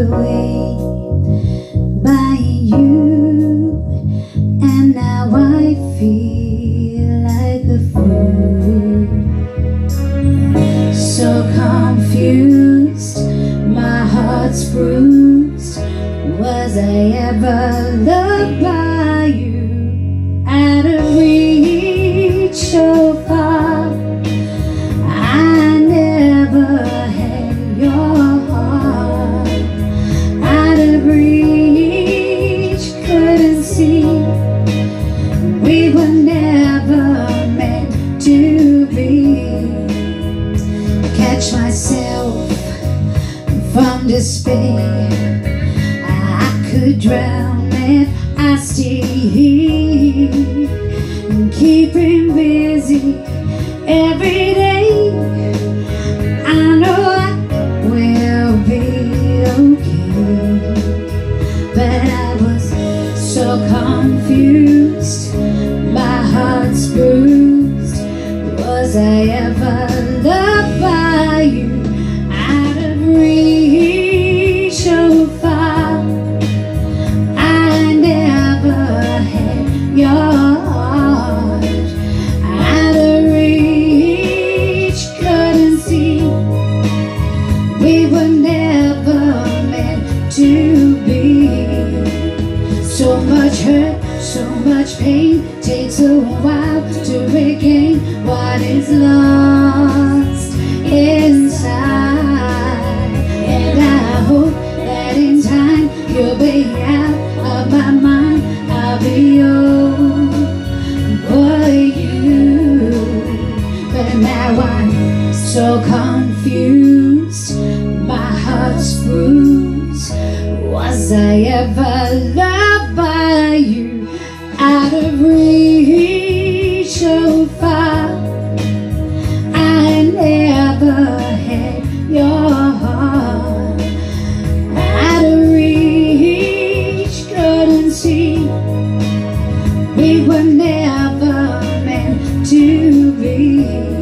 away by you, and now I feel like a fool. So confused, my heart's bruised. Was I ever loved by you? Out of reach of Catch myself from despair. I could drown if I stayed. Keeping busy every day. I know I will be okay. But I was so confused. Takes a while to regain what is lost inside. And I hope that in time you'll be out of my mind. I'll be over you. But now I'm so confused. My heart's bruised. Was I ever loved We were never meant to be.